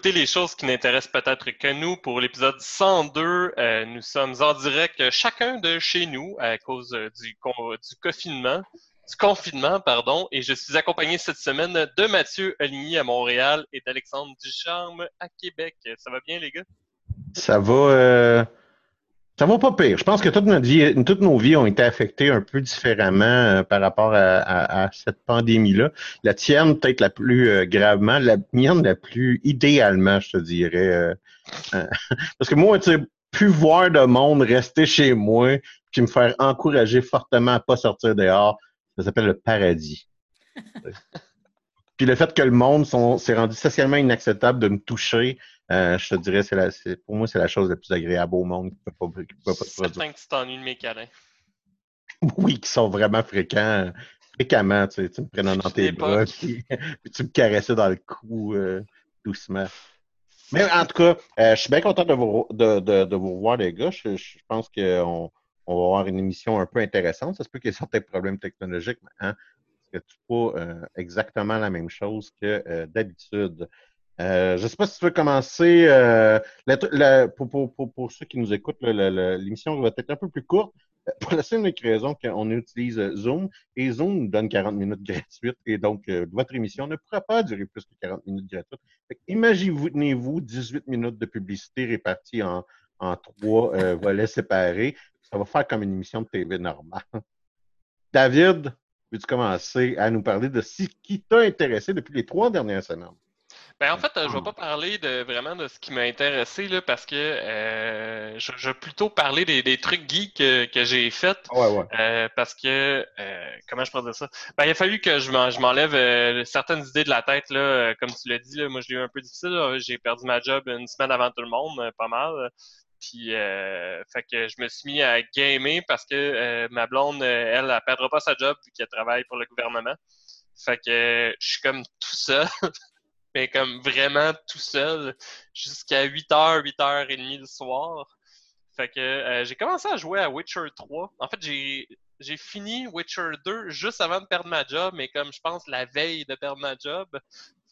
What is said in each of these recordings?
écouter les choses qui n'intéressent peut-être que nous pour l'épisode 102. Euh, nous sommes en direct chacun de chez nous à cause du, du confinement. Du confinement, pardon, et je suis accompagné cette semaine de Mathieu Oligny à Montréal et d'Alexandre Ducharme à Québec. Ça va bien, les gars? Ça va, euh, ça va pas pire. Je pense que toute notre vie, toutes nos vies ont été affectées un peu différemment euh, par rapport à, cette pandémie-là. La tienne, peut-être la plus euh, gravement, la mienne, la plus idéalement, je te dirais. Euh, parce que moi, tu sais, plus voir de monde rester chez moi, puis me faire encourager fortement à pas sortir dehors, ça s'appelle le paradis. puis le fait que le monde s'est rendu socialement inacceptable de me toucher, euh, je te dirais, c'est la, pour moi, c'est la chose la plus agréable au monde qui peut pas, peut pas se produire. que tu t'ennuies de mes câlins. Oui, qui sont vraiment fréquents, fréquemment. Tu, sais, tu me prenais dans tes bras, puis, tu me caressais dans le cou euh, doucement. Mais en tout cas, euh, je suis bien content de vous, de, de, de vous revoir, les gars. Je, je pense qu'on on va avoir une émission un peu intéressante. Ça se peut qu'il y ait certains problèmes technologiques, mais hein, parce que tu pas exactement la même chose que d'habitude. Euh, je ne sais pas si tu veux commencer. Euh, pour, ceux qui nous écoutent, l'émission va être un peu plus courte. Euh, pour la simple raison qu'on utilise Zoom et Zoom nous donne 40 minutes gratuites et donc votre émission ne pourra pas durer plus que 40 minutes gratuites. Imaginez-vous 18 minutes de publicité réparties en, trois volets séparés. Ça va faire comme une émission de TV normale. David, veux-tu commencer à nous parler de ce qui t'a intéressé depuis les trois dernières semaines? Ben, en fait, je vais pas parler de vraiment de ce qui m'a intéressé là, parce que euh, je, je, vais plutôt parler des, des trucs geeks que, que j'ai fait. Ouais, ouais. Euh, parce que euh, comment je dire ça? Ben, il a fallu que je m'enlève euh, certaines idées de la tête, là, comme tu l'as dit, là, moi je l'ai eu un peu difficile. J'ai perdu ma job une semaine avant tout le monde, pas mal. Puis fait que je me suis mis à gamer parce que ma blonde, elle, elle perdra pas sa job vu qu'elle travaille pour le gouvernement. Fait que je suis comme tout seul. mais comme vraiment tout seul jusqu'à 8h, 8h30 le soir. Fait que euh, j'ai commencé à jouer à Witcher 3. En fait, j'ai fini Witcher 2 juste avant de perdre ma job, mais comme je pense la veille de perdre ma job.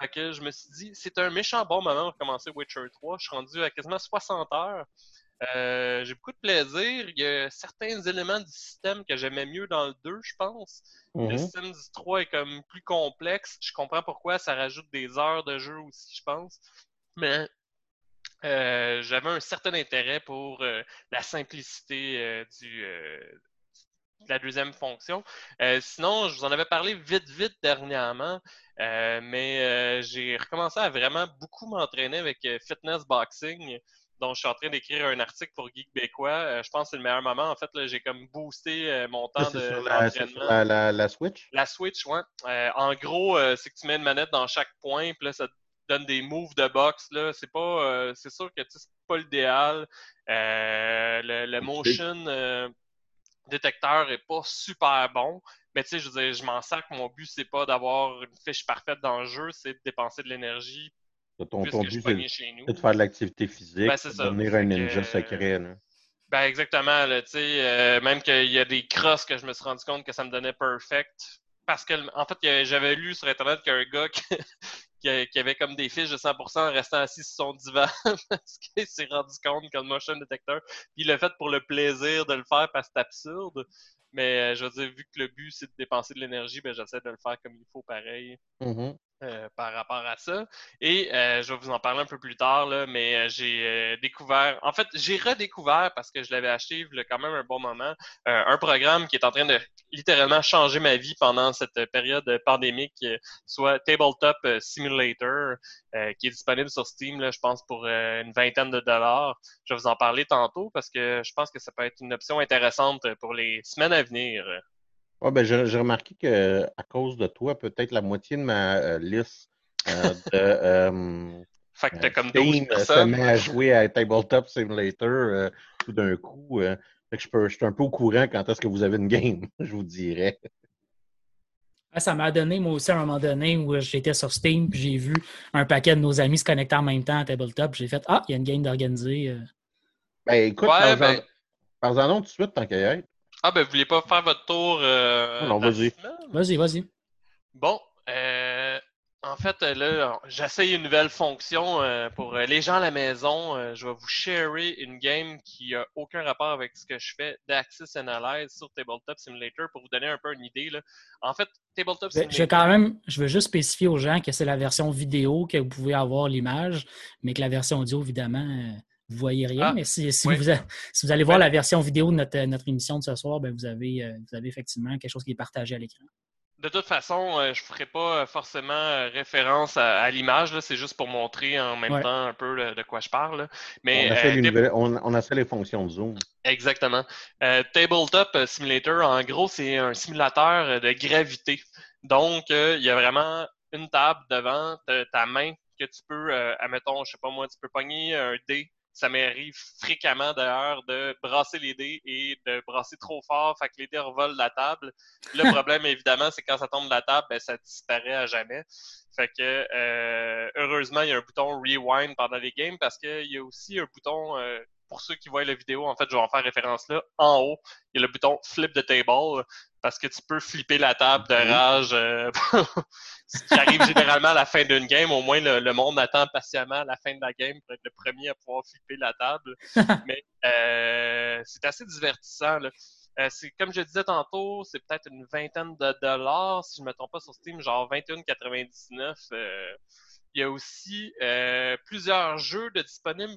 Fait que je me suis dit, c'est un méchant bon moment pour commencer Witcher 3. Je suis rendu à quasiment 60 heures. Euh, j'ai beaucoup de plaisir. Il y a certains éléments du système que j'aimais mieux dans le 2, je pense. Le mhm. système du 3 est comme plus complexe. Je comprends pourquoi ça rajoute des heures de jeu aussi, je pense. Mais euh, j'avais un certain intérêt pour euh, la simplicité du, de la deuxième fonction. sinon, je vous en avais parlé vite, vite dernièrement, mais j'ai recommencé à vraiment beaucoup m'entraîner avec Fitness Boxing donc, je suis en train d'écrire un article pour Geek Bécois. Euh, je pense que c'est le meilleur moment. En fait, j'ai comme boosté euh, mon temps de la, la, la, Switch? La Switch, oui. Euh, en gros, c'est que tu mets une manette dans chaque point, puis là, ça te donne des moves de boxe. Là. C'est pas, c'est sûr que c'est pas l'idéal. le, le motion détecteur est pas super bon. Mais tu sais, je veux dire, je m'en sers que mon but, c'est pas d'avoir une fiche parfaite dans le jeu, c'est de dépenser de l'énergie ton, ton but, c'est de faire de l'activité physique, ben, de devenir un ninja secret. Ben exactement. Là, euh, même qu'il y a des crosses que je me suis rendu compte que ça me donnait perfect. Parce que, en fait, j'avais lu sur Internet qu'un gars qui, avait comme des fiches de 100% en restant assis sur son divan parce qu'il s'est rendu compte que le motion detector, puis il l'a fait pour le plaisir de le faire parce que c'est absurde. Mais euh, je veux dire, vu que le but c'est de dépenser de l'énergie, ben j'essaie de le faire comme il faut pareil. Mm-hmm. Euh, par rapport à ça. Et euh, je vais vous en parler un peu plus tard, là, mais euh, j'ai découvert, en fait, j'ai redécouvert, parce que je l'avais acheté il y a quand même un bon moment, un programme qui est en train de littéralement changer ma vie pendant cette période pandémique, soit Tabletop Simulator, qui est disponible sur Steam, là, je pense, pour une vingtaine de dollars. Je vais vous en parler tantôt parce que je pense que ça peut être une option intéressante pour les semaines à venir. Ouais, ben, j'ai remarqué que à cause de toi, peut-être la moitié de ma euh, liste euh, de euh, fait que t'as comme se met à jouer à Tabletop Simulator tout d'un coup. fait que je, peux, je suis un peu au courant quand est-ce que vous avez une game, je vous dirais. Ça m'a donné, moi aussi, à un moment donné, où j'étais sur Steam, puis j'ai vu un paquet de nos amis se connecter en même temps à Tabletop. J'ai fait Ah, il y a une game d'organiser. Ben écoute, ouais, ben... par-en tout de suite, tant qu'à y être. Ah, ben, vous voulez pas faire votre tour? Euh, non, vas-y. Vas-y, vas-y. Bon, euh, En fait, euh, là, j'essaye une nouvelle fonction euh, pour les gens à la maison. Je vais vous sharer une game qui a aucun rapport avec ce que je fais d'Axis Analyze sur Tabletop Simulator pour vous donner un peu une idée. Là. En fait, Tabletop Simulator. Je veux quand même, je veux juste spécifier aux gens que c'est la version vidéo que vous pouvez avoir l'image, mais que la version audio, évidemment, vous voyez rien. Ah, mais si, vous, si, vous, allez voir la version vidéo de notre, notre émission de ce soir, ben vous, avez, vous avez effectivement quelque chose qui est partagé à l'écran de toute façon, euh, je ne ferai pas euh, forcément euh, référence à, l'image. C'est juste pour montrer en même temps un peu de quoi je parle. Mais, on, a fait les, fonctions de Zoom. Exactement. Tabletop Simulator, en gros, c'est un simulateur de gravité. Donc, il y a vraiment une table devant ta main que tu peux, admettons, je sais pas moi, tu peux pogner un dé ça m'arrive fréquemment d'ailleurs de brasser les dés et de brasser trop fort, fait que les dés revolent la table. Le problème, évidemment, c'est quand ça tombe de la table, ben, ça disparaît à jamais. Fait que euh, heureusement, il y a un bouton rewind pendant les games parce qu'il y a aussi un bouton euh, pour ceux qui voient la vidéo, en fait, je vais en faire référence là. En haut, il y a le bouton flip the table parce que tu peux flipper la table de mhm. rage. Euh, ce qui arrive généralement à la fin d'une game. Au moins, le, monde attend patiemment la fin de la game pour être le premier à pouvoir flipper la table. Mais euh, c'est assez divertissant. Là. Euh, c'est comme je disais tantôt, c'est peut-être une vingtaine de dollars, si je ne me trompe pas sur Steam, genre 21,99. Euh, il y a aussi plusieurs jeux de disponibles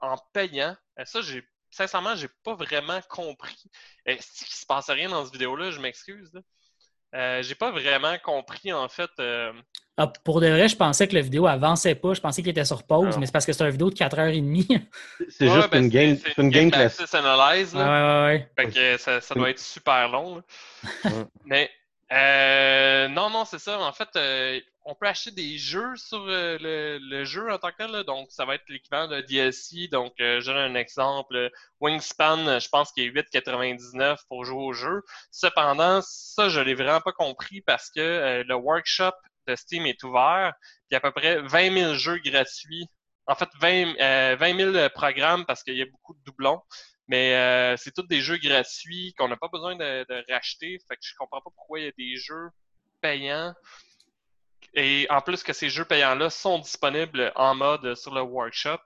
en payant. ça, j'ai sincèrement, j'ai pas vraiment compris. Est-ce qu'il se passe rien dans cette vidéo-là? Je m'excuse. Euh, j'ai pas vraiment compris, en fait. Euh, ah, pour de vrai, je pensais que la vidéo avançait pas. Je pensais qu'il était sur pause, mais c'est parce que c'est une vidéo de 4h30. C'est juste ben, une game, c'est une game classique. Analyze, là. Ouais, ouais, Fait que ça, ça doit être super long. mais euh, non, non, c'est ça. En fait, euh, on peut acheter des jeux sur euh, le, jeu en tant que tel. Donc, ça va être l'équivalent de DLC. Donc, je donne un exemple. Wingspan, je pense qu'il est 8,99 pour jouer au jeu. Cependant, ça, je l'ai vraiment pas compris parce que le workshop de Steam est ouvert. Il y a à peu près 20 000 jeux gratuits. En fait, 20, 20 000 programmes parce qu'il y a beaucoup de doublons. Mais euh, c'est tous des jeux gratuits qu'on n'a pas besoin de, racheter. Fait que je comprends pas pourquoi il y a des jeux payants. Et en plus que ces jeux payants-là sont disponibles en mode sur le workshop.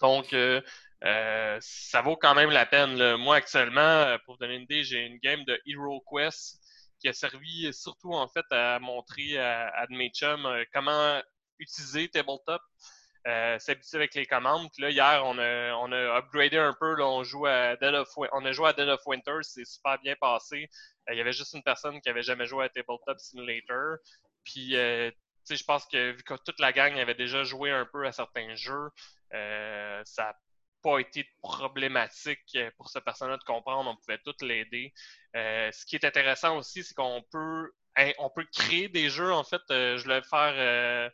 Donc, euh, euh, ça vaut quand même la peine. Moi, actuellement, pour vous donner une idée, j'ai une game de Hero Quest qui a servi surtout en fait à montrer à, à chums comment utiliser Tabletop euh, s'habituer avec les commandes. Là, hier, on a, on a upgradé un peu. Là, on, joue à Dead of, on a joué à Dead of Winter, c'est super bien passé. Euh, il y avait juste une personne qui avait jamais joué à Tabletop Simulator. Puis, euh, tu sais, je pense que vu que toute la gang avait déjà joué un peu à certains jeux, euh, ça n'a pas été problématique pour cette personne-là de comprendre. On pouvait tout l'aider. Euh, ce qui est intéressant aussi, c'est qu'on peut, hein, on peut créer des jeux. En fait, je voulais faire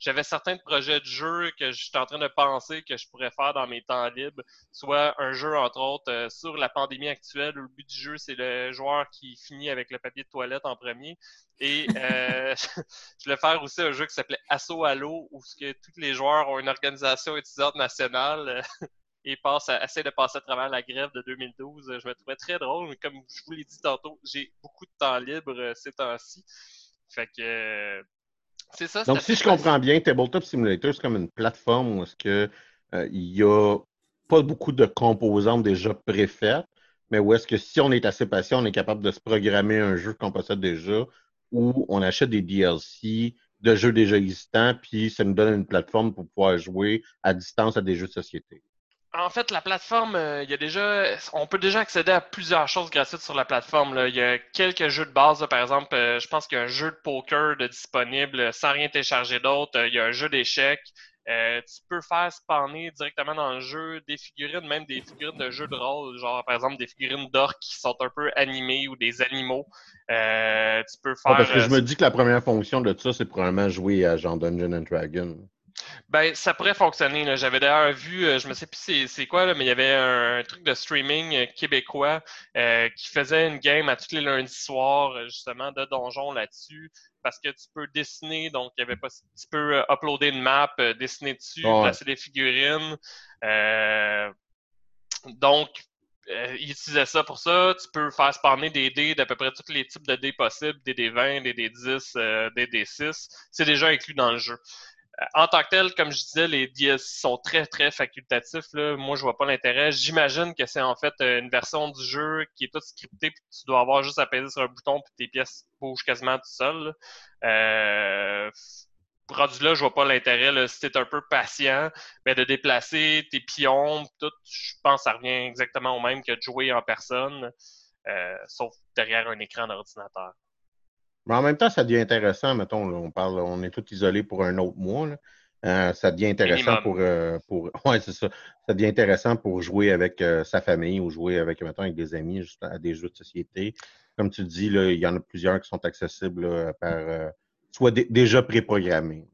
j'avais certains projets de jeux que j'étais en train de penser que je pourrais faire dans mes temps libres, soit un jeu, entre autres, euh, sur la pandémie actuelle, où le but du jeu, c'est le joueur qui finit avec le papier de toilette en premier. Et euh, je voulais faire aussi un jeu qui s'appelait Asso Allo, où ce que tous les joueurs ont une organisation étudiante nationale euh, et passent à, essaient de passer à travers la grève de 2012. Je me trouvais très drôle, mais comme je vous l'ai dit tantôt, j'ai beaucoup de temps libre ces temps-ci. Fait que donc, si je comprends bien, Tabletop Simulator, c'est comme une plateforme où est-ce que euh, il y a pas beaucoup de composantes déjà préfaites, mais où est-ce que si on est assez patient, on est capable de se programmer un jeu qu'on possède déjà, ou on achète des DLC de jeux déjà existants, puis ça nous donne une plateforme pour pouvoir jouer à distance à des jeux de société. En fait, la plateforme, euh, il y a déjà, on peut déjà accéder à plusieurs choses gratuites sur la plateforme. Là. Il y a quelques jeux de base, par exemple, euh, je pense qu'il y a un jeu de poker de disponible sans rien télécharger d'autre. Euh, il y a un jeu d'échecs. tu peux faire spawner directement dans le jeu des figurines, même des figurines de jeux de rôle, genre par exemple des figurines d'or qui sont un peu animées ou des animaux. tu peux faire. parce que je me dis que la première fonction de ça, c'est probablement jouer à genre Dungeon and Dragon. Ben, ça pourrait fonctionner. J'avais d'ailleurs vu, euh, je me sais plus c'est quoi, là, mais il y avait un, truc de streaming euh, québécois euh, qui faisait une game à tous les lundis soirs, justement, de donjon là-dessus. Parce que tu peux dessiner, donc il y avait pas, tu peux uploader une map, dessiner dessus, placer des figurines. donc, euh, il utilisait ça pour ça. Tu peux faire spawner des dés d'à peu près tous les types de dés possibles, des dés 20, des dés 10, euh, des dés 6. C'est déjà inclus dans le jeu. En tant que tel, comme je disais, les DS sont très, très facultatifs. Là. Moi, je vois pas l'intérêt. J'imagine que c'est en fait une version du jeu qui est toute scriptée, puis tu dois avoir juste à peser sur un bouton, puis tes pièces bougent quasiment tout seul. Euh, rendu là, je vois pas l'intérêt. Si t'es un peu patient, mais de déplacer tes pions, tout, je pense que ça revient exactement au même que de jouer en personne, euh, sauf derrière un écran d'ordinateur. Mais en même temps, ça devient intéressant, mettons, on parle, on est tout isolé pour un autre mois. Euh, ça devient intéressant pour, euh, pour. Ouais, c'est ça. Ça devient intéressant pour jouer avec sa famille ou jouer avec, mettons, avec des amis juste à des jeux de société. Comme tu dis, là, il y en a plusieurs qui sont accessibles par soit déjà préprogrammé.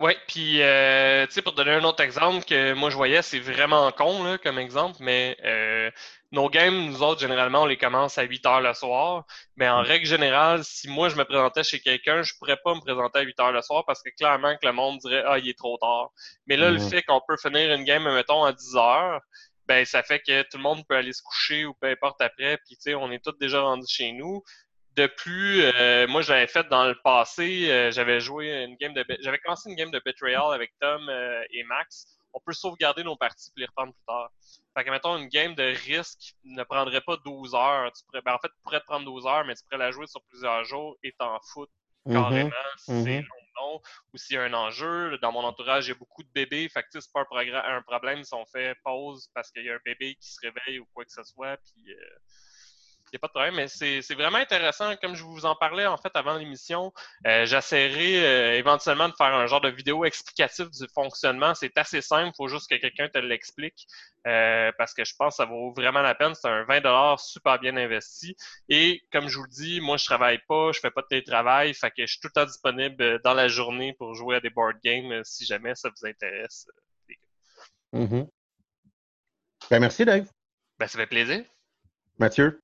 Oui, puis euh, tu sais, pour donner un autre exemple que moi je voyais, c'est vraiment con là, comme exemple, mais euh, nos games, nous autres, généralement, on les commence à 8 heures le soir. Mais en mm. règle générale, si moi je me présentais chez quelqu'un, je pourrais pas me présenter à 8 heures le soir parce que clairement que le monde dirait Ah, il est trop tard. Mais là, le mm. fait qu'on peut finir une game, mettons, à 10 heures, ben ça fait que tout le monde peut aller se coucher ou peu importe après, puis tu sais, on est tous déjà rendus chez nous de plus, euh, moi j'avais fait dans le passé, euh, j'avais joué une game de j'avais commencé une game de Betrayal avec Tom euh, et Max. On peut sauvegarder nos parties pour les reprendre plus tard. Fait que mettons une game de risque ne prendrait pas 12 heures. Tu pourrais, ben, en fait, tu pourrais te prendre 12 heures, mais tu pourrais la jouer sur plusieurs jours et t'en foutre mm-hmm. carrément si c'est mm-hmm. long, long ou s'il y a un enjeu. Dans mon entourage, il y a beaucoup de bébés. Fait que c'est pas un, un, problème si on fait pause parce qu'il y a un bébé qui se réveille ou quoi que ce soit. Puis n'y a pas de problème, mais c'est vraiment intéressant. Comme je vous en parlais en fait avant l'émission, euh, j'essaierai euh, éventuellement de faire un genre de vidéo explicatif du fonctionnement. C'est assez simple, il faut juste que quelqu'un te l'explique euh, parce que je pense que ça vaut vraiment la peine. C'est un 20 super bien investi. Et comme je vous le dis, moi je travaille pas, je fais pas de télétravail, fait que je suis tout le temps disponible dans la journée pour jouer à des board games si jamais ça vous intéresse. Mm-hmm. ben, merci Dave. Ben, ça fait plaisir. Mathieu.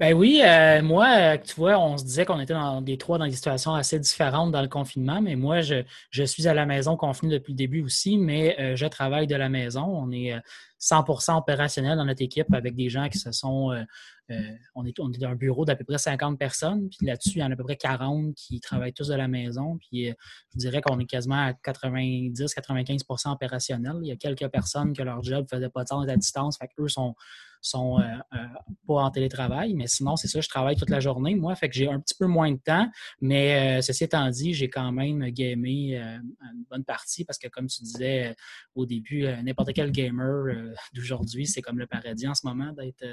Ben oui, euh, moi, euh, tu vois, on se disait qu'on était dans des trois dans des situations assez différentes dans le confinement, mais moi, je, je suis à la maison confiné depuis le début aussi, mais euh, je travaille de la maison. On est 100% opérationnel dans notre équipe avec des gens qui se sont euh, on, est, on est un bureau d'à peu près 50 personnes, puis là-dessus, il y en a à peu près 40 qui travaillent tous de la maison. Puis euh, je dirais qu'on est quasiment à 90-95% opérationnel. Il y a quelques personnes que leur job ne faisait pas de temps à distance, fait qu'eux sont, sont euh, pas en télétravail. Mais sinon, c'est ça, je travaille toute la journée, moi, fait que j'ai un petit peu moins de temps. Mais ceci étant dit, j'ai quand même gamé une bonne partie parce que, comme tu disais au début, n'importe quel gamer d'aujourd'hui, c'est comme le paradis en ce moment d'être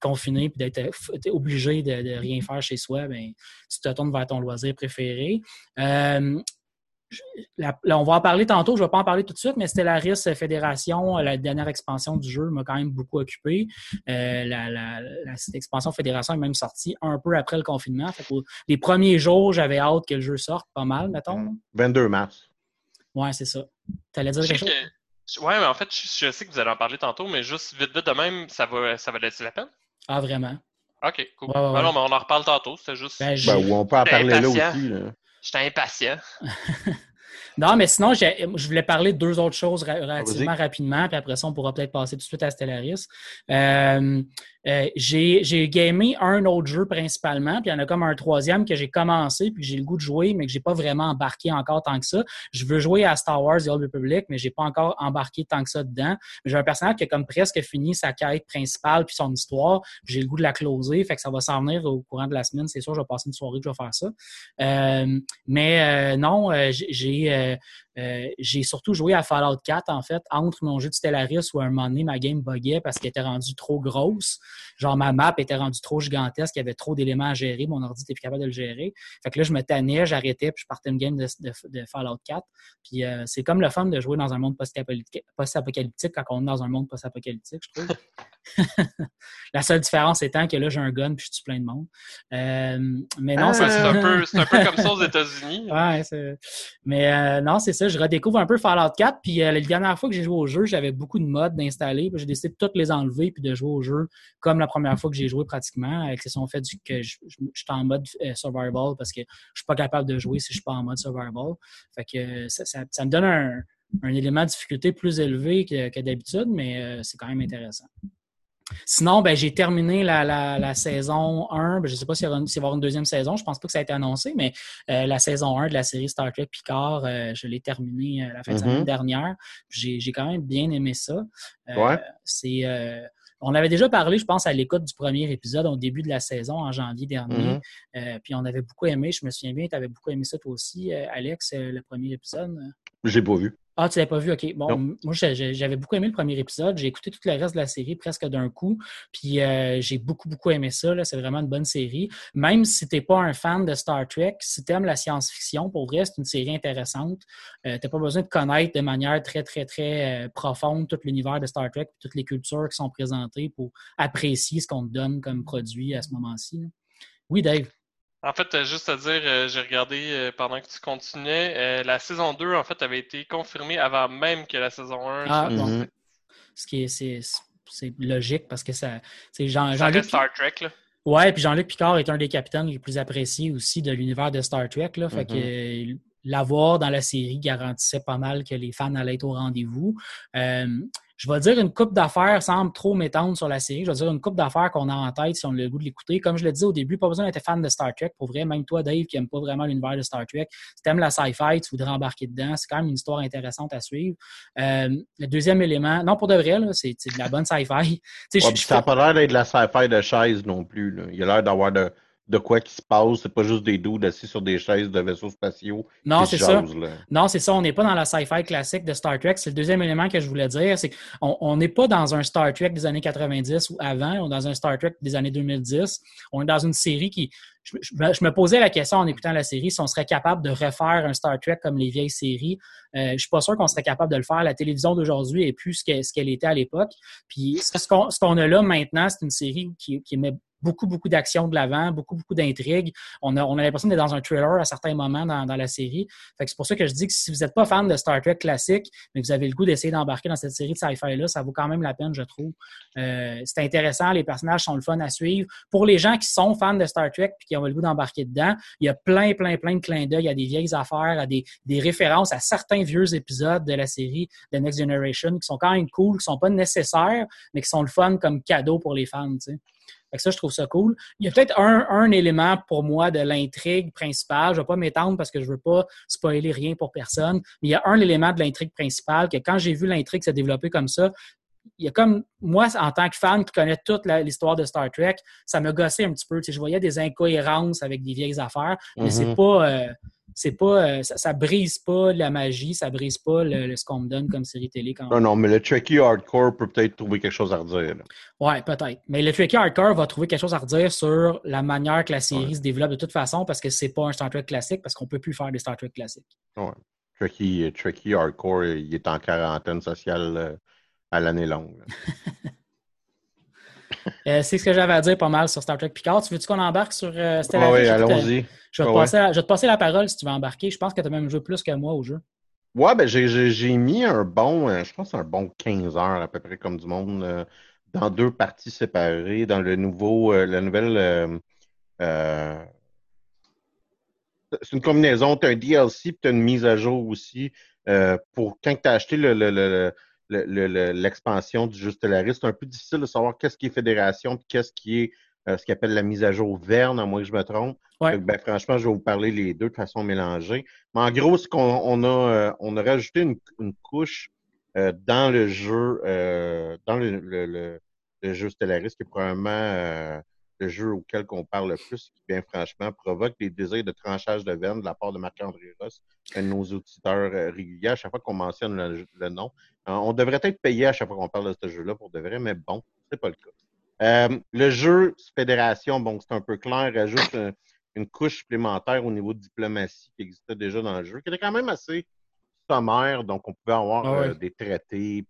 confiné puis d'être euh, obligé de, rien faire chez soi, ben, tu te tournes vers ton loisir préféré. Euh, là, on va en parler tantôt, je ne vais pas en parler tout de suite, mais Stellaris Fédération, la dernière expansion du jeu m'a quand même beaucoup occupé. Euh, la, cette expansion Fédération est même sortie un peu après le confinement. les premiers jours, j'avais hâte que le jeu sorte pas mal, mettons. 22 mars. Ouais, c'est ça. Tu allais dire quelque chose? Ouais, mais en fait, je, sais que vous allez en parler tantôt, mais juste vite, vite de même, ça va, ça va laisser la peine? Ah, vraiment? Ok, cool. Ben non, mais on en reparle tantôt, c'était juste. Ben, ben, on peut en parler là aussi. J'étais impatient. Non, mais sinon, je voulais parler de deux autres choses relativement rapidement, puis après ça, on pourra peut-être passer tout de suite à Stellaris. Euh, euh, j'ai gamé un autre jeu principalement, puis il y en a comme un troisième que j'ai commencé, puis j'ai le goût de jouer, mais que j'ai pas vraiment embarqué encore tant que ça. Je veux jouer à Star Wars The Old Republic, mais j'ai pas encore embarqué tant que ça dedans. J'ai un personnage qui a comme presque fini sa quête principale puis son histoire. J'ai le goût de la closer, fait que ça va s'en venir au courant de la semaine. C'est sûr, je vais passer une soirée que je vais faire ça. Euh, mais non, j'ai euh, j'ai surtout joué à Fallout 4, en fait, entre mon jeu de Stellaris où à un moment donné, ma game buguait parce qu'elle était rendue trop grosse. Genre, ma map était rendue trop gigantesque, il y avait trop d'éléments à gérer, mon ordi n'était plus capable de le gérer. Fait que là, je me tannais, j'arrêtais, puis je partais une game de, Fallout 4. Puis euh, c'est comme le fun de jouer dans un monde post-apocalyptique quand on est dans un monde post-apocalyptique, je trouve. La seule différence étant que là, j'ai un gun puis je suis plein de monde. mais non, c'est un, peu, un peu comme ça aux États-Unis. ouais, mais non, c'est ça. Je redécouvre un peu Fallout 4. Puis euh, la dernière fois que j'ai joué au jeu, j'avais beaucoup de modes d'installer. J'ai décidé de toutes les enlever puis de jouer au jeu comme la première fois que j'ai joué pratiquement, fait du, que je, suis en mode euh, survival parce que je suis pas capable de jouer si je suis pas en mode survival. Fait que ça, me donne un, un élément de difficulté plus élevé que, d'habitude, mais c'est quand même intéressant. Sinon, ben, j'ai terminé la, saison 1. Ben, je ne sais pas s'il va, y avoir une deuxième saison. Je ne pense pas que ça a été annoncé, mais euh, la saison 1 de la série Star Trek Picard, euh, je l'ai terminée euh, la fin de semaine mm-hmm. dernière. J'ai quand même bien aimé ça. C'est on avait déjà parlé, je pense, à l'écoute du premier épisode au début de la saison, en janvier dernier. Mm-hmm. puis on avait beaucoup aimé, je me souviens bien, tu avais beaucoup aimé ça toi aussi, Alex, le premier épisode. J'ai pas vu. Ah, tu l'avais pas vu, ok. Bon, moi, j'avais beaucoup aimé le premier épisode. J'ai écouté tout le reste de la série presque d'un coup. Puis euh, j'ai beaucoup, beaucoup aimé ça. C'est vraiment une bonne série. Même si tu n'es pas un fan de Star Trek, si tu aimes la science-fiction, pour vrai, c'est une série intéressante. Euh, tu n'as pas besoin de connaître de manière très, très, très euh, profonde tout l'univers de Star Trek, toutes les cultures qui sont présentées pour apprécier ce qu'on te donne comme produit à ce moment-ci. Oui, Dave. En fait, euh, juste à dire, euh, j'ai regardé euh, pendant que tu continuais, la saison 2, en fait, avait été confirmée avant même que la saison 1. Ah, bon. Ce qui est, c'est, logique parce que ça. C'est Jean, Star Trek, là. Ouais, puis Jean-Luc Picard est un des capitaines les plus appréciés aussi de l'univers de Star Trek. Là, Fait que mm-hmm. l'avoir dans la série garantissait pas mal que les fans allaient être au rendez-vous je vais dire une coupe d'affaires sans trop m'étendre sur la série. Je vais dire une coupe d'affaires qu'on a en tête si on a le goût de l'écouter. Comme je le disais au début, pas besoin d'être fan de Star Trek. Pour vrai, même toi, Dave, qui n'aime pas vraiment l'univers de Star Trek, si tu aimes la sci-fi, tu voudrais embarquer dedans. C'est quand même une histoire intéressante à suivre. Euh, le deuxième élément, non, pour de vrai, c'est de la bonne sci-fi. ça n'a pas l'air d'être de la sci-fi de chaise non plus. Il a l'air d'avoir de de quoi qui se passe. C'est pas juste des dudes assis sur des chaises de vaisseaux spatiaux. Non, c'est ça. Non, c'est ça. On n'est pas dans la sci-fi classique de Star Trek. C'est le deuxième élément que je voulais dire. C'est qu'on n'est pas dans un Star Trek des années 90 ou avant. On est dans un Star Trek des années 2010. On est dans une série qui. Je, me posais la question en écoutant la série si on serait capable de refaire un Star Trek comme les vieilles séries. Euh, je suis pas sûr qu'on serait capable de le faire. La télévision d'aujourd'hui est plus ce qu'elle était à l'époque. Puis ce qu'on a là maintenant, c'est une série qui, qui met beaucoup, beaucoup d'actions de l'avant, beaucoup, beaucoup d'intrigues. On a, on a l'impression d'être dans un thriller à certains moments dans, la série. Fait c'est pour ça que je dis que si vous n'êtes pas fan de Star Trek classique, mais que vous avez le goût d'essayer d'embarquer dans cette série de sci-fi-là, ça vaut quand même la peine, je trouve. Euh, c'est intéressant, les personnages sont le fun à suivre. Pour les gens qui sont fans de Star Trek et qui ont le goût d'embarquer dedans, il y a plein, plein, plein de clins d'œil à des vieilles affaires, des, des références à certains vieux épisodes de la série The Next Generation qui sont quand même cool, qui sont pas nécessaires, mais qui sont le fun comme cadeau pour les fans. Ça, je trouve ça cool. Il y a peut-être un, élément pour moi de l'intrigue principale. Je ne vais pas m'étendre parce que je ne veux pas spoiler rien pour personne. Mais il y a un élément de l'intrigue principale que quand j'ai vu l'intrigue se développer comme ça, il y a comme moi, en tant que fan qui connaît toute l'histoire de Star Trek, ça me gossait un petit peu. je voyais des incohérences avec des vieilles affaires, mais c'est mm-hmm. pas. Euh, c'est pas, euh, ça, brise pas la magie, ça brise pas le, ce qu'on me donne comme série télé. Quand non, non, mais le Trekkie Hardcore peut peut-être trouver quelque chose à redire. Ouais, peut-être. Mais le Trekkie Hardcore va trouver quelque chose à redire sur la manière que la série se développe de toute façon parce que c'est pas un Star Trek classique, parce qu'on peut plus faire des Star Trek classiques. Ouais. Trekkie, Trekkie Hardcore, il est en quarantaine sociale euh, à l'année longue. Euh, c'est ce que j'avais à dire pas mal sur Star Trek Picard. Tu veux-tu qu'on embarque sur euh, oui, allons-y. Je, vais te passer la parole si tu veux embarquer. Je pense que tu as même joué plus que moi au jeu. Ouais, ben j'ai mis un bon, euh, je pense un bon 15 heures à peu près comme du monde euh, dans deux parties séparées, dans le nouveau, la nouvelle. c'est une combinaison, tu as un DLC puis tu as une mise à jour aussi. pour quand tu as acheté le, le l'expansion du Juste c'est un peu difficile de savoir qu'est-ce qui est fédération et qu'est-ce qui est euh, ce qu'on appelle la mise à jour verne, à moins que je me trompe. Ben, franchement, je vais vous parler les deux de façon mélangée. Mais en gros, ce qu'on on a, euh, on a rajouté une, couche euh, dans le jeu, dans le, le, le, jeu Stellaris, qui est probablement le jeu auquel on parle le plus, qui bien franchement provoque des désirs de tranchage de veine de la part de Marc-André Ross, un de nos auditeurs euh, réguliers, à chaque fois qu'on mentionne le, nom. Euh, on devrait être payé à chaque fois qu'on parle de ce jeu-là pour de vrai, mais bon, c'est pas le cas. Euh, le jeu Fédération, bon, c'est un peu clair, rajoute une couche supplémentaire au niveau de diplomatie qui existait déjà dans le jeu, qui était quand même assez sommaire, donc on pouvait avoir ah des traités,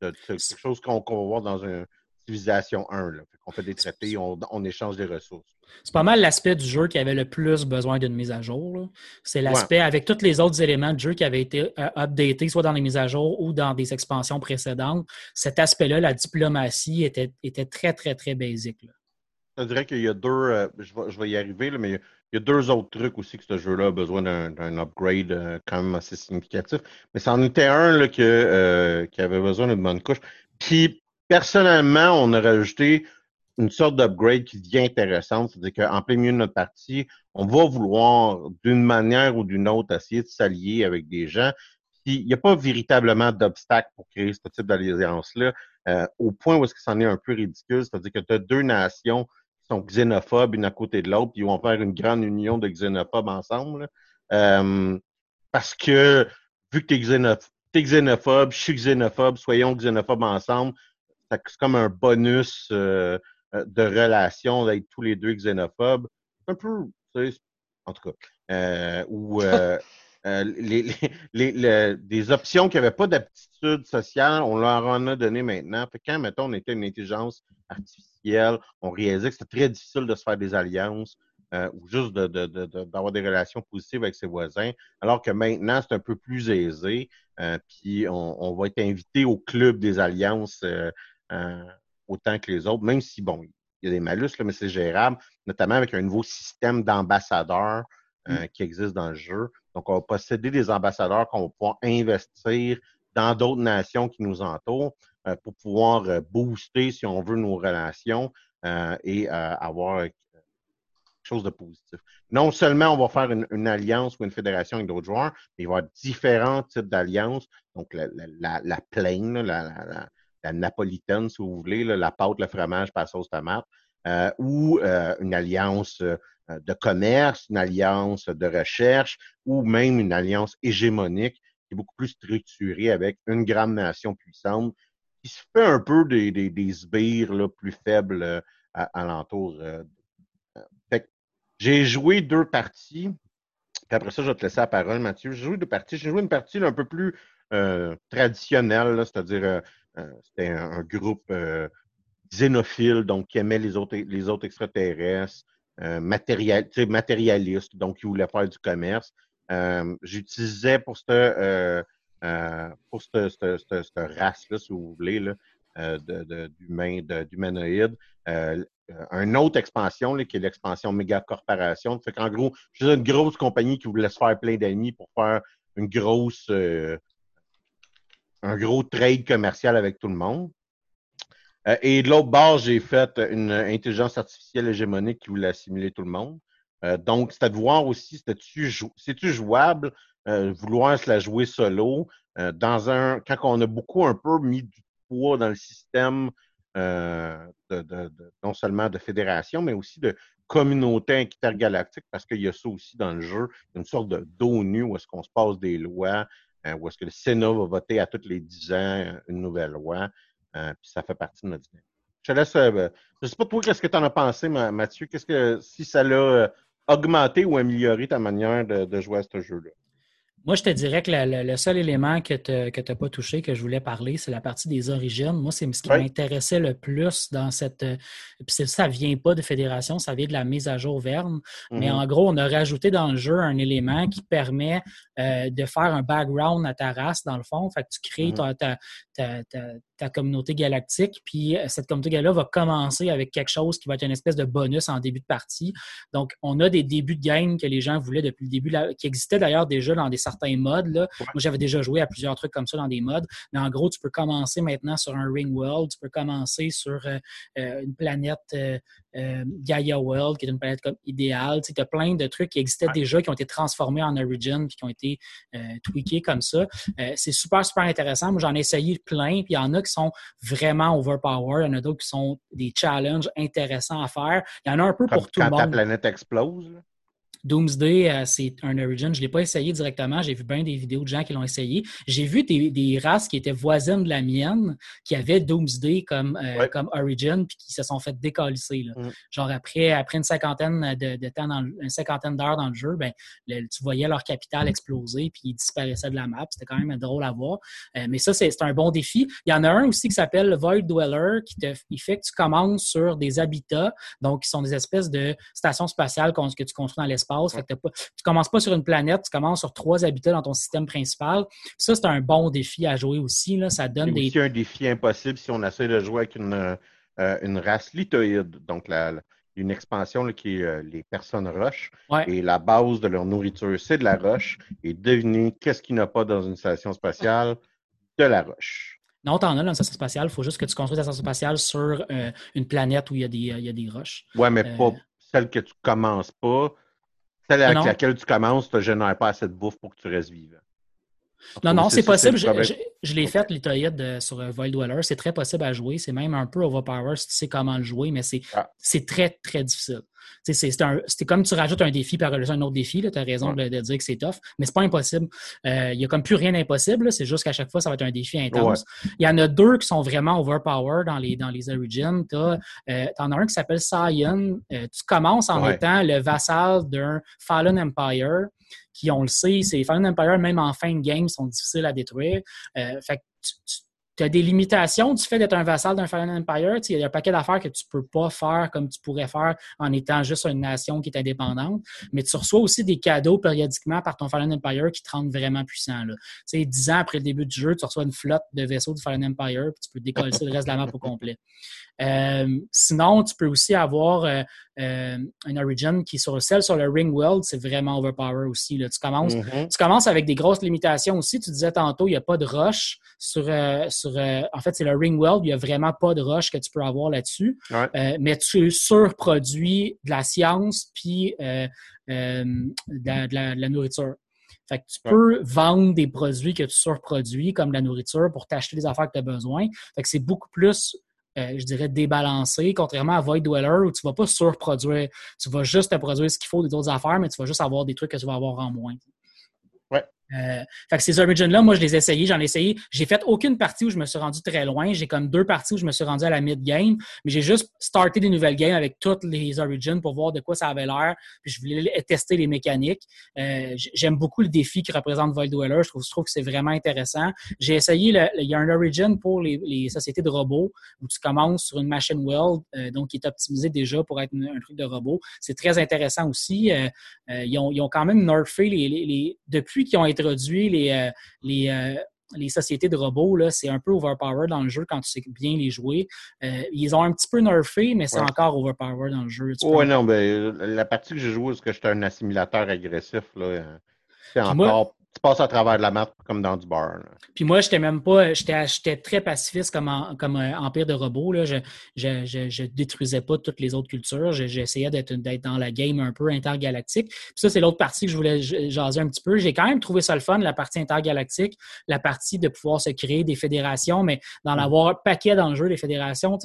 de, quelque chose qu'on va voir dans un, civilisation 1. On fait des traités, on, échange des ressources. C'est pas mal l'aspect du jeu qui avait le plus besoin d'une mise à jour. C'est l'aspect avec tous les autres éléments du jeu qui avaient été euh, updatés, soit dans les mises à jour ou dans des expansions précédentes. Cet aspect-là, la diplomatie, était, était très, très, très basique. Je dirais qu'il y a deux, euh, je, vais, y arriver, mais il y a deux autres trucs aussi que ce jeu-là a besoin d'un upgrade euh, quand même assez significatif. Mais c'en était un là, que, euh, qui avait besoin d'une bonne couche. Puis, personnellement, on a rajouté une sorte d'upgrade qui devient intéressante. C'est-à-dire qu'en plein milieu de notre partie, on va vouloir, d'une manière ou d'une autre, essayer de s'allier avec des gens. Il n'y a pas véritablement d'obstacle pour créer ce type d'alliance-là, euh, au point où est-ce que c'en est un peu ridicule. C'est-à-dire que tu as deux nations sont xénophobes une à côté de l'autre, puis ils vont faire une grande union de xénophobes ensemble. Euh, parce que vu que tu es, xénophobe, je suis xénophobe, soyons xénophobes ensemble, c'est comme un bonus euh, euh, de relation d'être tous les deux xénophobes. Un peu, en tout cas, ou les, les, des options qui n'avaient pas d'aptitude sociale, on leur en a donné maintenant. Fait quand, mettons, on était une intelligence artificielle, on réalisait que c'était très difficile de se faire des alliances euh, ou juste d'avoir des relations positives avec ses voisins, alors que maintenant, c'est un peu plus aisé. Euh, puis on, va être invité au club des alliances euh, autant que les autres, même si, bon, il y a des malus, là, mais c'est gérable, notamment avec un nouveau système d'ambassadeurs mm. qui existe dans le jeu. Donc, on va posséder des ambassadeurs qu'on va pouvoir investir dans d'autres nations qui nous entourent. Euh, pour pouvoir euh, booster, si on veut, nos relations euh, et avoir quelque chose de positif. Non seulement on va faire une, alliance ou une fédération avec d'autres joueurs, mais il va y avoir différents types d'alliances. Donc, la, la, la plaine, la, la, napolitaine, si vous voulez, la pâte, le fromage, la sauce tomate, ou une alliance de commerce, une alliance de recherche, ou même une alliance hégémonique qui est beaucoup plus structurée avec une grande nation puissante qui se fait un peu des, des, des sbires là, plus faibles euh, à, alentour. Euh, j'ai joué deux parties. Puis après ça, je vais te laisser la parole, Mathieu. J'ai joué deux parties. J'ai joué une partie un peu plus euh, traditionnelle, c'est-à-dire euh, c'était un, groupe xénophile, donc qui aimait les autres, les autres extraterrestres, matériel, matérialiste, donc qui voulait faire du commerce. J'utilisais pour ce euh, pour cette, race-là, si vous voulez, là, euh, d'humanoïdes. Euh, une autre expansion, là, qui est l'expansion méga corporation. Fait qu'en gros, suis une grosse compagnie qui voulait se faire plein d'amis pour faire une grosse, un gros trade commercial avec tout le monde. et de l'autre bord, j'ai fait une intelligence artificielle hégémonique qui voulait assimiler tout le monde. donc, c'était de voir aussi, c'est-tu jouable euh, vouloir se la jouer solo, euh, dans un quand on a beaucoup un peu mis du poids dans le système euh, de, non seulement de fédération, mais aussi de communauté intergalactique, parce qu'il y a ça aussi dans le jeu, une sorte de d'ONU où est-ce qu'on se passe des lois, où est-ce que le Sénat va voter à tous les dix ans une nouvelle loi, puis ça fait partie de notre dynamique. Je te laisse, je sais pas toi, qu'est-ce que tu en as pensé, Mathieu, qu'est-ce que si ça l'a augmenté ou amélioré ta manière de jouer à ce jeu-là? Moi, je te dirais que le, seul élément que tu n'as pas touché, que je voulais parler, c'est la partie des origines. Moi, c'est ce qui m'intéressait le plus dans cette. Euh, puis ça ne vient pas de fédération, ça vient de la mise à jour Verne. Mais mm-hmm. en gros, on a rajouté dans le jeu un élément qui permet euh, de faire un background à ta race, dans le fond. Fait que tu crées mm-hmm. ta, ta, communauté galactique. Puis euh, cette communauté galactique va commencer avec quelque chose qui va être une espèce de bonus en début de partie. Donc, on a des débuts de game que les gens voulaient depuis le début, qui existaient d'ailleurs déjà dans des certains modes. Là. Moi, j'avais déjà joué à plusieurs trucs comme ça dans des modes. Mais en gros, tu peux commencer maintenant sur un Ring World, tu peux commencer sur euh, euh, une planète Gaia World, qui est une planète comme idéale. Tu as plein de trucs qui existaient déjà, qui ont été transformés en Origin, puis qui ont été tweakés comme ça. c'est super, super intéressant. Moi, j'en ai essayé plein, puis il y en a qui sont vraiment overpowered, il y en a d'autres qui sont des challenges intéressants à faire. Il y en a un peu pour tout le monde. Quand ta planète explose. Doomsday, euh, c'est un Origin. Je ne l'ai pas essayé directement. J'ai vu bien des vidéos de gens qui l'ont essayé. J'ai vu des, races qui étaient voisines de la mienne, qui avaient Doomsday comme, euh, comme Origin, puis qui se sont fait décalisser. Mm. Genre après, après une cinquantaine de, temps, dans une cinquantaine d'heures dans le jeu, ben, tu voyais leur capital exploser, puis ils disparaissaient de la map. C'était quand même drôle à voir. Euh, mais ça, c'est un bon défi. Il y en a un aussi qui s'appelle Void Dweller, qui te, il fait que tu commences sur des habitats, donc qui sont des espèces de stations spatiales que tu construis dans l'espace tu ne commences pas sur une planète, tu commences sur trois habitats dans ton système principal. Ça, c'est un bon défi à jouer aussi. Là. Ça donne des. un défi impossible si on essaie de jouer avec une, euh, une race lithoïde. Donc, la, une expansion qui est les personnes roches. Et la base de leur nourriture, c'est de la roche. Et devinez qu'est-ce qu'il n'y a pas dans une station spatiale? De la roche. Non, t'en as dans une station spatiale. Il faut juste que tu construises la station spatiale sur une planète où il y a des, il y a des roches. Ouais, mais pas celle que tu commences pas. Celle avec laquelle tu commences, tu ne génères pas assez de bouffe pour que tu restes vivant. Non, non, c'est possible. Je, l'ai fait, l'itoïde euh, sur euh, Void Dweller. C'est très possible à jouer. C'est même un peu overpower si tu sais comment le jouer, mais c'est ah. très, très difficile. C'est comme tu rajoutes un défi par un autre défi. Tu as raison de, dire que c'est tough, mais c'est pas impossible. Euh, il n'y a comme plus rien d'impossible. C'est juste qu'à chaque fois, ça va être un défi intense. Il y en a deux qui sont vraiment overpower dans les, dans les Origins. Tu en as un qui s'appelle Sion. tu commences en étant le vassal d'un Fallen Empire qui, on le sait, c'est Fallen Empire, même en fin de game, sont difficiles à détruire. Euh, fait que tu, as des limitations du fait d'être un vassal d'un Fallen Empire. Il y a un paquet d'affaires que tu ne peux pas faire comme tu pourrais faire en étant juste une nation qui est indépendante. Mais tu reçois aussi des cadeaux périodiquement par ton Fallen Empire qui te rendent vraiment puissant. Là. dix ans après le début du jeu, tu reçois une flotte de vaisseaux du Fallen Empire, puis tu peux décoller le reste de la map au complet. Euh, sinon, tu peux aussi avoir euh, euh, un Origin qui sur celle sur le Ring World, c'est vraiment overpower aussi. Là. Tu, commences, mm-hmm. tu commences avec des grosses limitations aussi. Tu disais tantôt, il n'y a pas de rush sur. sur en fait, c'est le Ring World, il n'y a vraiment pas de rush que tu peux avoir là-dessus. mais tu surproduis de la science puis de la, nourriture. Fait que tu peux vendre des produits que tu surproduis, comme la nourriture, pour t'acheter des affaires que tu as besoin. Fait que c'est beaucoup plus euh, je dirais, débalancé, contrairement à Void Dweller où tu ne vas pas surproduire. Tu vas juste te produire ce qu'il faut des autres affaires, mais tu vas juste avoir des trucs que tu vas avoir en moins. Euh, fait que ces Origins-là, moi, je les ai essayés, j'en ai essayé. J'ai fait aucune partie où je me suis rendu très loin. J'ai comme deux parties où je me suis rendu à la mid-game, mais j'ai juste starté des nouvelles games avec toutes les Origins pour voir de quoi ça avait l'air. Puis je voulais tester les mécaniques. Euh, J'aime beaucoup le défi qui représente Void Dweller. Je trouve, que c'est vraiment intéressant. J'ai essayé, le, il y a un Origin pour les, sociétés de robots où tu commences sur une machine world, euh, donc qui est optimisé déjà pour être un truc de robot. C'est très intéressant aussi. Ils, ont, quand même nerfé les depuis qu'ils ont été introduit les, euh, les, euh, les sociétés de robots, c'est un peu overpower dans le jeu quand tu sais bien les jouer. Euh, ils ont un petit peu nerfé, mais c'est encore overpower dans le jeu. Oui, non, mais la partie que j'ai jouée, c'est que j'étais un assimilateur agressif. C'est encore tu passes à travers de la map comme dans du bar. Puis moi, j'étais même pas, j'étais très pacifiste comme, comme un empire de robots. Là. Je, je, je, détruisais pas toutes les autres cultures. J'essayais d'être dans la game un peu intergalactique. Puis ça, c'est l'autre partie que je voulais jaser un petit peu. J'ai quand même trouvé ça le fun, la partie intergalactique, la partie de pouvoir se créer des fédérations, mais d'en mm. avoir un paquet dans le jeu, des fédérations.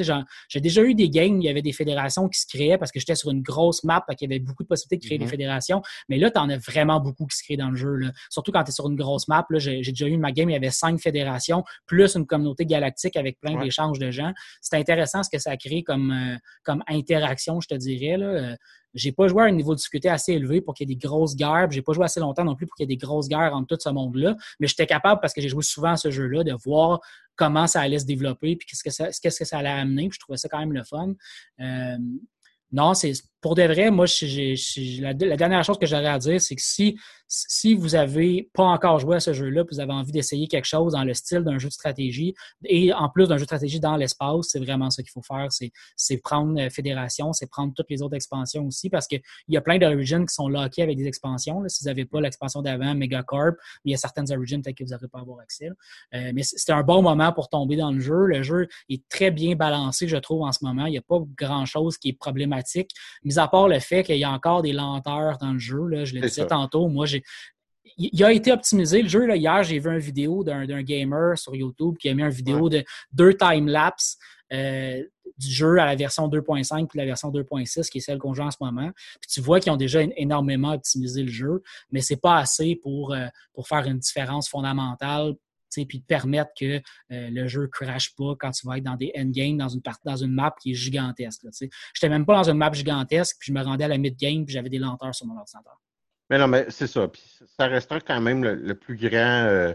J'ai déjà eu des games où il y avait des fédérations qui se créaient parce que j'étais sur une grosse map, et qu'il y avait beaucoup de possibilités de créer des mm-hmm. fédérations. Mais là, tu en as vraiment beaucoup qui se créent dans le jeu. Là. Surtout quand tu es sur une grosse map, j'ai déjà eu ma game, il y avait cinq fédérations, plus une communauté galactique avec plein d'échanges de gens. C'est intéressant ce que ça a créé comme, euh, comme interaction, je te dirais. Là. Euh, j'ai pas joué à un niveau de difficulté assez élevé pour qu'il y ait des grosses guerres. J'ai pas joué assez longtemps non plus pour qu'il y ait des grosses guerres entre tout ce monde-là. Mais j'étais capable, parce que j'ai joué souvent à ce jeu-là, de voir comment ça allait se développer, puis qu'est-ce que ça, qu'est-ce que ça allait amener. Puis je trouvais ça quand même le fun. Euh, non, c'est pour de vrai, moi, la, dernière chose que j'aurais à dire, c'est que si, si vous n'avez pas encore joué à ce jeu-là, vous avez envie d'essayer quelque chose dans le style d'un jeu de stratégie, et en plus d'un jeu de stratégie dans l'espace, c'est vraiment ça qu'il faut faire. C'est prendre euh, Fédération, c'est prendre toutes les autres expansions aussi, parce qu'il y a plein d'Origins qui sont lockés avec des expansions. Si vous n'avez pas l'expansion d'avant, Megacorp, il y a certaines Origins peut-être que vous n'aurez pas à avoir accès. Euh, mais c'est un bon moment pour tomber dans le jeu. Le jeu est très bien balancé, je trouve, en ce moment. Il n'y a pas grand-chose qui est problématique à part le fait qu'il y a encore des lenteurs dans le jeu, là, je le disais tantôt, moi, j'ai, il a été optimisé le jeu. Là. Hier, j'ai vu une vidéo d'un gamer sur YouTube qui a mis une vidéo de deux time-lapse euh, du jeu à la version 2.5 puis la version 2.6, qui est celle qu'on joue en ce moment. Puis tu vois qu'ils ont déjà énormément optimisé le jeu, mais c'est pas assez pour, euh, pour faire une différence fondamentale puis te permettre que euh, le jeu ne crache pas quand tu vas être dans des endgames, dans une, dans une map qui est gigantesque. Je n'étais même pas dans une map gigantesque, puis je me rendais à la mid-game, puis j'avais des lenteurs sur mon ordinateur. Mais non, mais c'est ça. Puis ça restera quand même le, plus grand euh,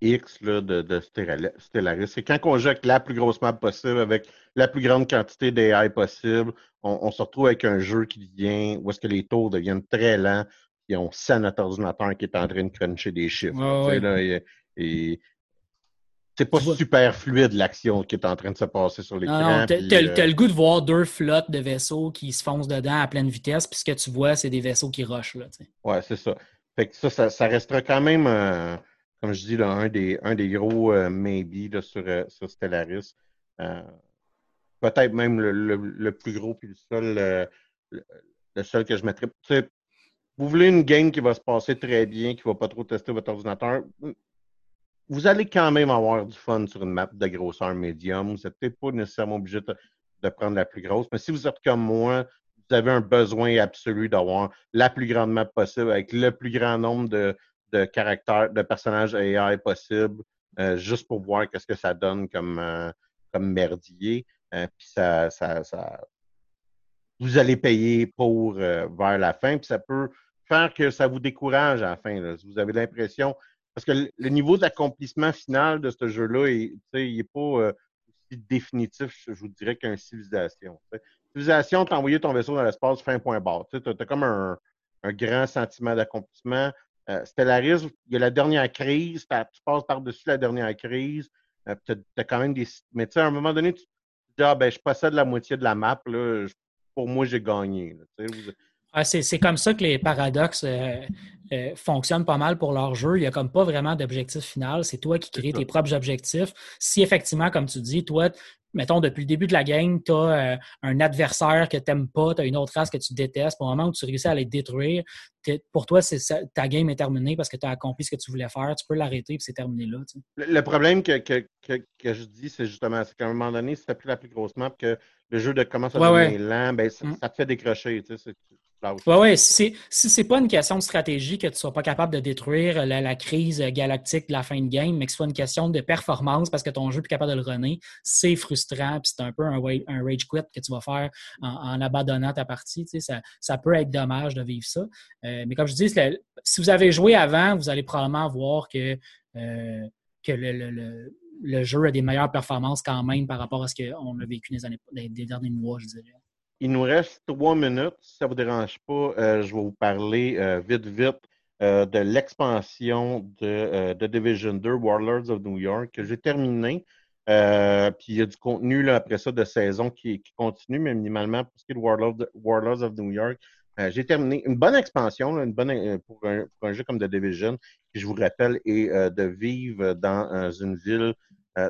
X là, de, de, Stellaris. C'est quand on joue avec la plus grosse map possible, avec la plus grande quantité d'AI possible, on, se retrouve avec un jeu qui devient, où est-ce que les tours deviennent très lents, et on sent notre ordinateur qui est en train de cruncher des chiffres. Et, c'est pas super fluide l'action qui est en train de se passer sur l'écran. Non, non, t'as euh, le goût de voir deux flottes de vaisseaux qui se foncent dedans à pleine vitesse, puis ce que tu vois, c'est des vaisseaux qui rushent. Là, ouais, c'est ça. Fait que ça, ça, restera quand même, euh, comme je dis, là, un, des, un des gros euh, maybe sur, sur, Stellaris. Peut-être même le, le, plus gros, puis le seul, le, seul que je mettrais. Vous voulez une game qui va se passer très bien, qui ne va pas trop tester votre ordinateur, vous allez quand même avoir du fun sur une map de grosseur médium. Vous n'êtes peut-être pas nécessairement obligé de, prendre la plus grosse, mais si vous êtes comme moi, vous avez un besoin absolu d'avoir la plus grande map possible avec le plus grand nombre de, caractères, de personnages AI possible, euh, juste pour voir qu'est-ce que ça donne comme, euh, comme merdier. Euh, puis ça, ça, ça, vous allez payer pour vers la fin, puis ça peut faire que ça vous décourage à la fin. Vous avez l'impression parce que le niveau d'accomplissement final de ce jeu-là, il n'est pas euh, aussi définitif, je vous dirais, qu'un civilisation. Civilisation, tu as envoyé ton vaisseau dans l'espace, fin point barre. Tu as, comme un, grand sentiment d'accomplissement. Euh, Stellaris, il y a la dernière crise, tu passes par-dessus la dernière crise, euh, tu as, quand même des. Mais tu sais, à un moment donné, tu te dis, ah, ben, je possède la moitié de la map, là, pour moi, j'ai gagné. Ah, c'est comme ça que les paradoxes euh, euh, fonctionnent pas mal pour leur jeu. Il n'y a comme pas vraiment d'objectif final. C'est toi qui crées tes propres objectifs. Si effectivement, comme tu dis, toi, mettons, depuis le début de la game, tu as euh, un adversaire que tu n'aimes pas, tu as une autre race que tu détestes, au moment où tu réussis à les détruire, pour toi, ta game est terminée parce que tu as accompli ce que tu voulais faire. Tu peux l'arrêter et c'est terminé là. Le, problème que, je dis, c'est justement qu'à un moment donné, si tu la plus grosse map, que le jeu de commence à devenir lent, ben, mm. ça, te fait décrocher. Tu sais, oui, oui. Si ce n'est pas une question de stratégie que tu ne sois pas capable de détruire la, crise galactique de la fin de game, mais que ce soit une question de performance parce que ton jeu n'est plus capable de le runner, c'est frustrant. Puis c'est un peu un, rage quit que tu vas faire en, abandonnant ta partie. ça, ça, peut être dommage de vivre ça. Euh, mais comme je dis, si vous avez joué avant, vous allez probablement voir que, euh, que le, le, jeu a des meilleures performances quand même par rapport à ce qu'on a vécu années, les derniers mois, je dirais. Il nous reste trois minutes. Si ça ne vous dérange pas, euh, je vais vous parler euh, vite, vite euh, de l'expansion de, de, Division 2, Warlords of New York, que j'ai terminé. puis il y a du contenu là, après ça de saison qui, continue, mais minimalement pour ce qui est de Warlords, of New York. j'ai terminé une bonne expansion, une bonne, pour, un, jeu comme The Division, qui je vous rappelle est de vivre dans une ville,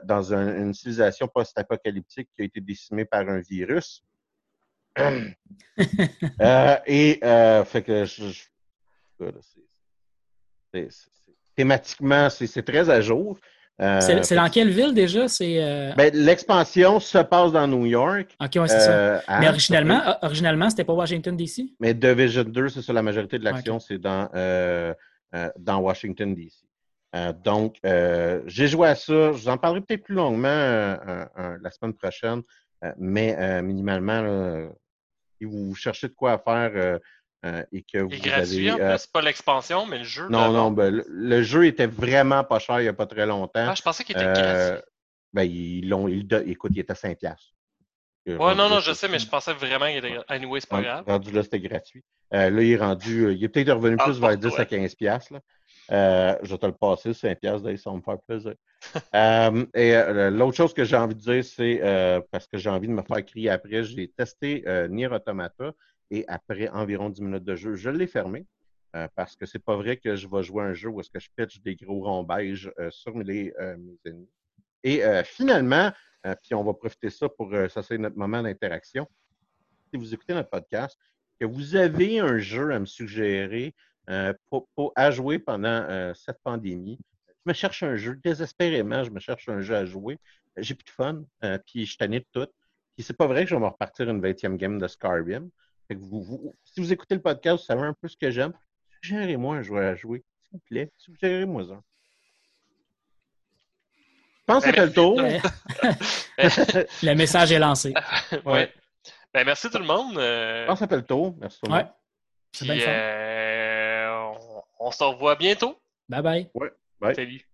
dans une civilisation post-apocalyptique qui a été décimée par un virus. Euh, et euh, fait que thématiquement, c'est très à jour. Euh, c'est dans quelle ville déjà? C'est ben, L'expansion se passe dans New York. OK, c'est ça. Mais originalement, originalement c'était pas Washington, D.C.? Mais Division 2, c'est ça, la majorité de l'action, c'est dans, dans Washington, D.C. donc, j'ai joué à ça. Je vous en parlerai peut-être plus longuement la semaine prochaine, mais minimalement, vous cherchez de quoi faire euh, euh, et que vous gratuit, avez. En euh, c'est pas l'expansion, mais le jeu. Non, non, ben, le, jeu était vraiment pas cher il n'y a pas très longtemps. Ah, je pensais qu'il était gratuit. Ben, ils l'ont, écoute, il était 5$. Ouais, non, non, je sais, mais je pensais vraiment qu'il était. Anyway, c'est pas grave. Rendu là, c'était gratuit. là, il est rendu. il est peut-être revenu ah, plus vers 10 à 15$. Là. Euh, je vais te le passer, 5 piastres, d'ailleurs, ça va me faire plaisir. Euh, et euh, l'autre chose que j'ai envie de dire, c'est parce que j'ai envie de me faire crier après, j'ai testé Nier Automata et après environ 10 minutes de jeu, je l'ai fermé. parce que c'est pas vrai que je vais jouer un jeu où est-ce que je pitch des gros beige sur mes, mes, ennemis. Et finalement, puis on va profiter ça pour ça c'est notre moment d'interaction. Si vous écoutez notre podcast, que vous avez un jeu à me suggérer, euh, pour, à jouer pendant euh, cette pandémie. Je me cherche un jeu, désespérément, je me cherche un jeu à jouer. J'ai plus de fun, euh, puis je tanné de tout. Puis c'est pas vrai que je vais me repartir une 20e game de Skyrim. si vous écoutez le podcast, vous savez un peu ce que j'aime. Suggérez-moi un jeu à jouer, s'il vous plaît. Suggérez-moi un. Je pense que ça fait le tour. le message est lancé. ouais. Ben, merci tout le monde. Je pense que ça fait le tour. Merci tout le monde. C'est bien on se revoit bientôt. Bye bye. Ouais, bye. Salut.